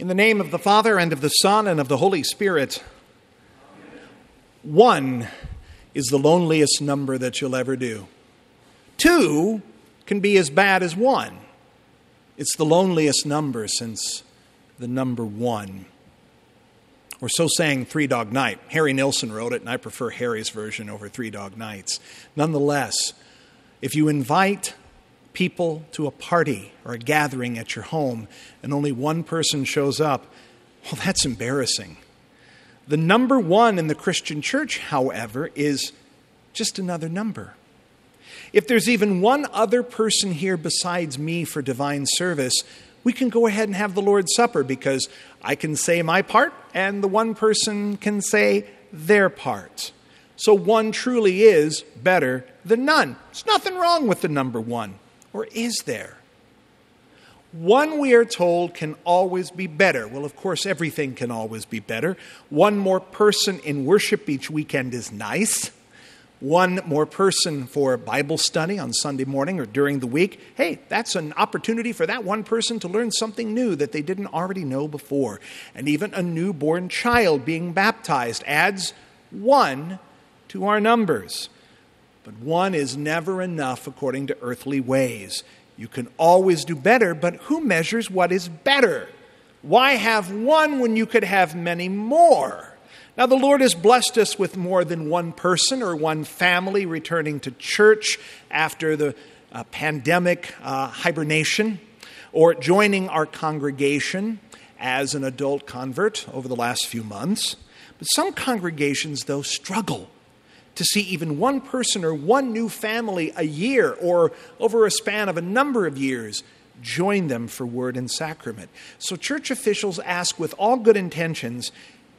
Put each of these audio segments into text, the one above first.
In the name of the Father, and of the Son, and of the Holy Spirit, one is the loneliest number that you'll ever do. Two can be as bad as one. It's the loneliest number since the number one. Or so sang Three Dog Night. Harry Nilsson wrote it, and I prefer Harry's version over Three Dog Nights. Nonetheless, if you invite people to a party or a gathering at your home and only one person shows up, well, that's embarrassing. The number one in the Christian church, however, is just another number. If there's even one other person here besides me for divine service, we can go ahead and have the Lord's Supper because I can say my part and the one person can say their part. So one truly is better than none. There's nothing wrong with the number one. Or is there? One, we are told, can always be better. Well, of course, everything can always be better. One more person in worship each weekend is nice. One more person for Bible study on Sunday morning or during the week. Hey, that's an opportunity for that one person to learn something new that they didn't already know before. And even a newborn child being baptized adds one to our numbers. But one is never enough according to earthly ways. You can always do better, but who measures what is better? Why have one when you could have many more? Now, the Lord has blessed us with more than one person or one family returning to church after the uh, pandemic uh, hibernation or joining our congregation as an adult convert over the last few months. But some congregations, though, struggle to see even one person or one new family a year or over a span of a number of years join them for word and sacrament. So church officials ask with all good intentions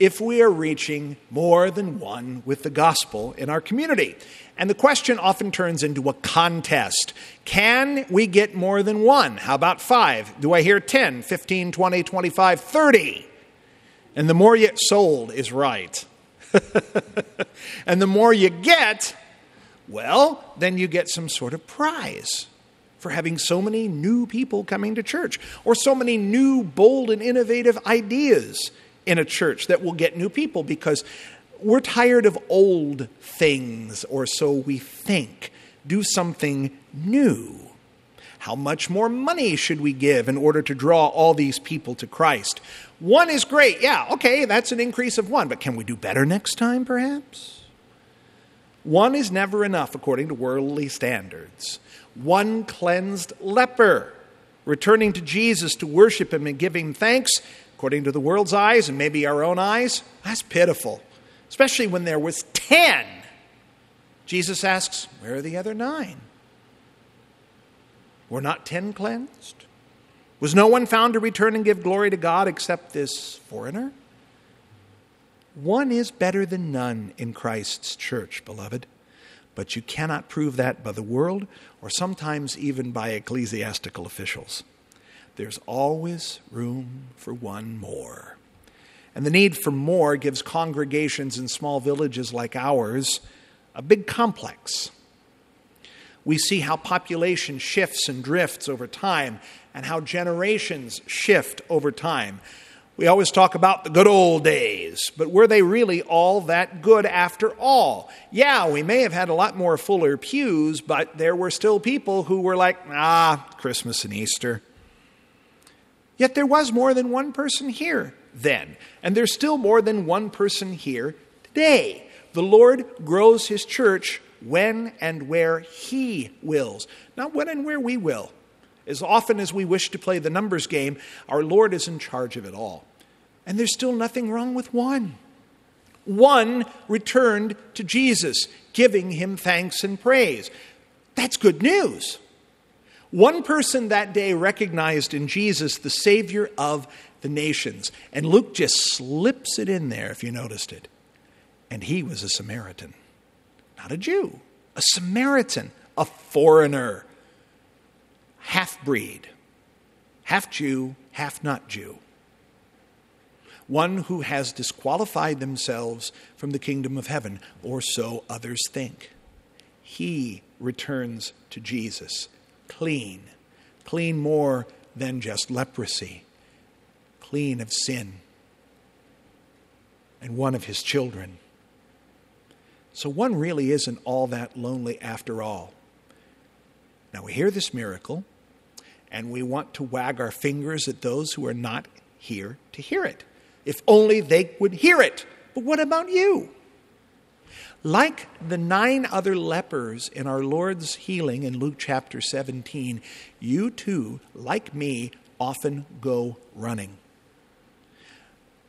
if we are reaching more than one with the gospel in our community. And the question often turns into a contest. Can we get more than one? How about five? Do I hear 10, 15, 20, 25, 30? And the more you sold is right. and the more you get, well, then you get some sort of prize for having so many new people coming to church or so many new, bold, and innovative ideas in a church that will get new people because we're tired of old things, or so we think. Do something new. How much more money should we give in order to draw all these people to Christ? One is great. Yeah, okay, that's an increase of one, but can we do better next time, perhaps? One is never enough according to worldly standards. One cleansed leper, returning to Jesus to worship him and give him thanks, according to the world's eyes and maybe our own eyes, that's pitiful, especially when there was 10. Jesus asks, Where are the other nine? Were not 10 cleansed? Was no one found to return and give glory to God except this foreigner? One is better than none in Christ's church, beloved, but you cannot prove that by the world or sometimes even by ecclesiastical officials. There's always room for one more. And the need for more gives congregations in small villages like ours a big complex. We see how population shifts and drifts over time and how generations shift over time. We always talk about the good old days, but were they really all that good after all? Yeah, we may have had a lot more fuller pews, but there were still people who were like, ah, Christmas and Easter. Yet there was more than one person here then, and there's still more than one person here today. The Lord grows his church when and where he wills, not when and where we will. As often as we wish to play the numbers game, our Lord is in charge of it all. And there's still nothing wrong with one. One returned to Jesus, giving him thanks and praise. That's good news. One person that day recognized in Jesus the Savior of the nations. And Luke just slips it in there, if you noticed it. And he was a Samaritan, not a Jew, a Samaritan, a foreigner half breed, half Jew, half not Jew. One who has disqualified themselves from the kingdom of heaven, or so others think. He returns to Jesus clean, clean more than just leprosy, clean of sin and one of his children. So one really isn't all that lonely after all. Now we hear this miracle, and we want to wag our fingers at those who are not here to hear it. If only they would hear it. But what about you? Like the nine other lepers in our Lord's healing in Luke chapter 17, you too, like me, often go running.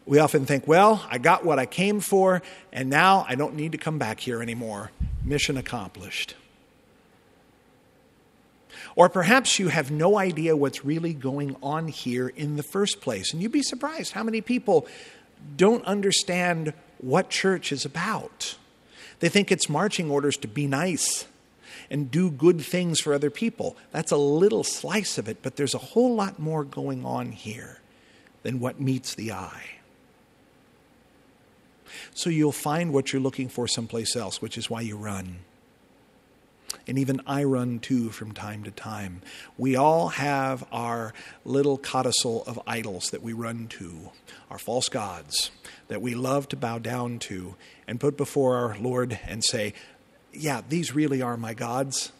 We often think, well, I got what I came for, and now I don't need to come back here anymore. Mission accomplished. Or perhaps you have no idea what's really going on here in the first place. And you'd be surprised how many people don't understand what church is about. They think it's marching orders to be nice and do good things for other people. That's a little slice of it, but there's a whole lot more going on here than what meets the eye. So you'll find what you're looking for someplace else, which is why you run. And even I run too from time to time. We all have our little codicil of idols that we run to, our false gods that we love to bow down to and put before our Lord and say, Yeah, these really are my gods.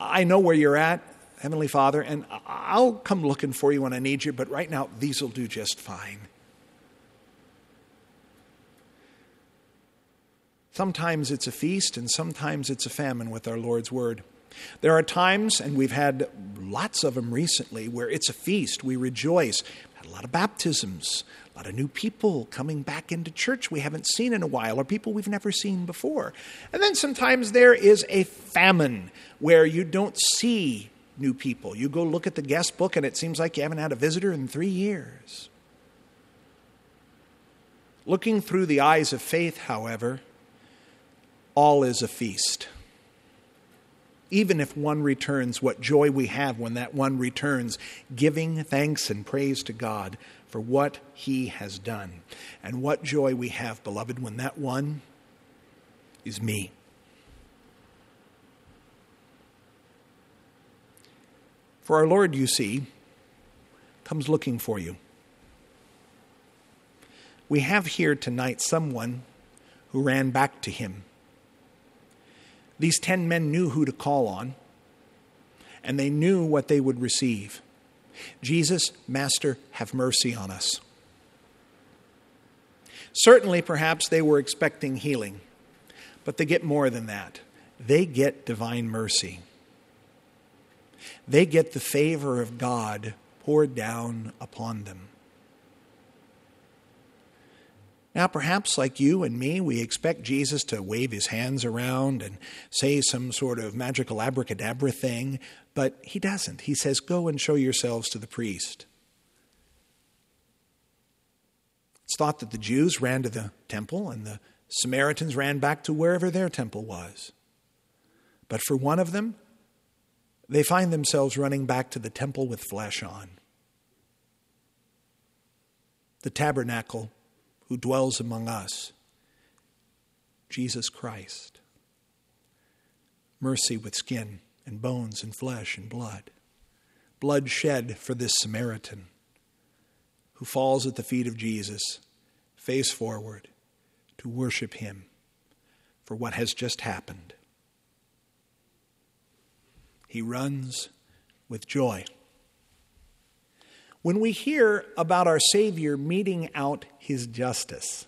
I know where you're at, Heavenly Father, and I'll come looking for you when I need you, but right now, these will do just fine. Sometimes it's a feast, and sometimes it's a famine with our Lord's Word. There are times, and we've had lots of them recently, where it's a feast. We rejoice. Had a lot of baptisms, a lot of new people coming back into church we haven't seen in a while, or people we've never seen before. And then sometimes there is a famine where you don't see new people. You go look at the guest book, and it seems like you haven't had a visitor in three years. Looking through the eyes of faith, however, all is a feast. Even if one returns, what joy we have when that one returns, giving thanks and praise to God for what he has done. And what joy we have, beloved, when that one is me. For our Lord, you see, comes looking for you. We have here tonight someone who ran back to him these ten men knew who to call on, and they knew what they would receive. Jesus, Master, have mercy on us. Certainly, perhaps they were expecting healing, but they get more than that. They get divine mercy. They get the favor of God poured down upon them. Now, perhaps like you and me, we expect Jesus to wave his hands around and say some sort of magical abracadabra thing, but he doesn't. He says, Go and show yourselves to the priest. It's thought that the Jews ran to the temple and the Samaritans ran back to wherever their temple was. But for one of them, they find themselves running back to the temple with flesh on. The tabernacle who dwells among us, Jesus Christ. Mercy with skin and bones and flesh and blood. Blood shed for this Samaritan who falls at the feet of Jesus, face forward, to worship him for what has just happened. He runs with joy. When we hear about our Savior meting out his justice,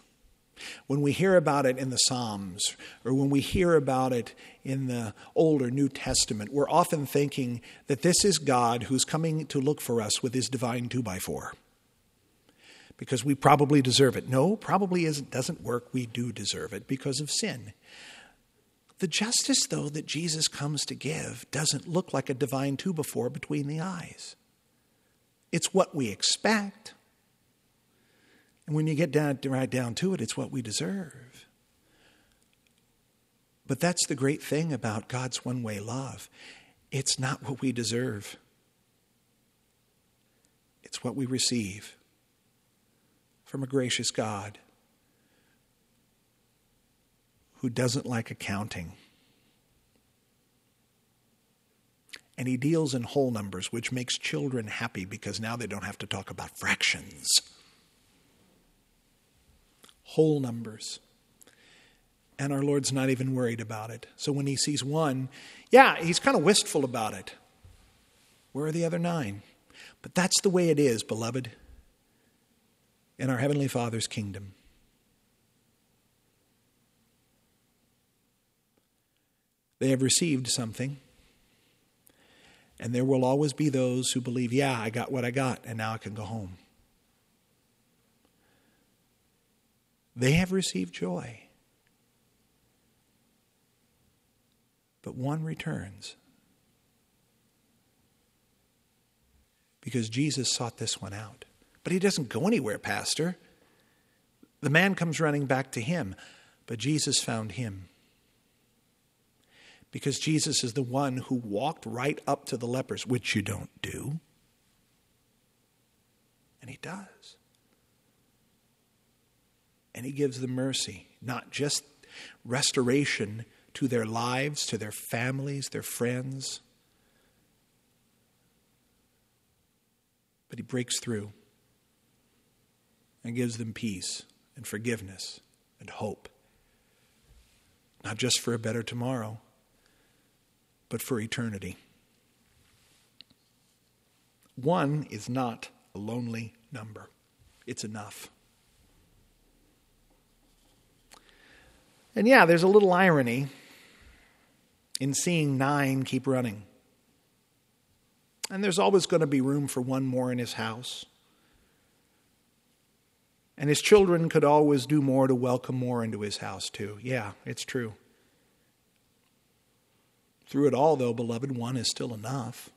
when we hear about it in the Psalms, or when we hear about it in the Old or New Testament, we're often thinking that this is God who's coming to look for us with his divine two by four. Because we probably deserve it. No, probably isn't, doesn't work. We do deserve it because of sin. The justice, though, that Jesus comes to give doesn't look like a divine two by four between the eyes. It's what we expect. And when you get down, right down to it, it's what we deserve. But that's the great thing about God's one way love it's not what we deserve, it's what we receive from a gracious God who doesn't like accounting. And he deals in whole numbers, which makes children happy because now they don't have to talk about fractions. Whole numbers. And our Lord's not even worried about it. So when he sees one, yeah, he's kind of wistful about it. Where are the other nine? But that's the way it is, beloved, in our Heavenly Father's kingdom. They have received something. And there will always be those who believe, yeah, I got what I got, and now I can go home. They have received joy. But one returns. Because Jesus sought this one out. But he doesn't go anywhere, Pastor. The man comes running back to him, but Jesus found him because Jesus is the one who walked right up to the lepers, which you don't do. And he does. And he gives them mercy, not just restoration to their lives, to their families, their friends, but he breaks through and gives them peace and forgiveness and hope, not just for a better tomorrow but for eternity. One is not a lonely number, it's enough. And yeah, there's a little irony in seeing nine keep running. And there's always going to be room for one more in his house. And his children could always do more to welcome more into his house, too. Yeah, it's true. Through it all, though, beloved, one is still enough.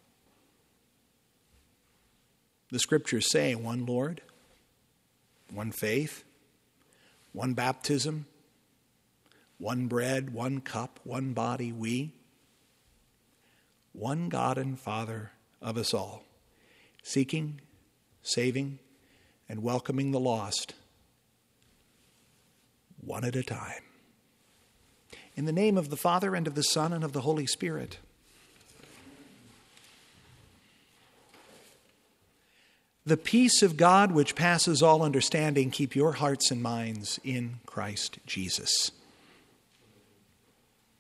The scriptures say one Lord, one faith, one baptism, one bread, one cup, one body, we, one God and Father of us all, seeking, saving, and welcoming the lost, one at a time. In the name of the Father, and of the Son, and of the Holy Spirit. The peace of God, which passes all understanding, keep your hearts and minds in Christ Jesus.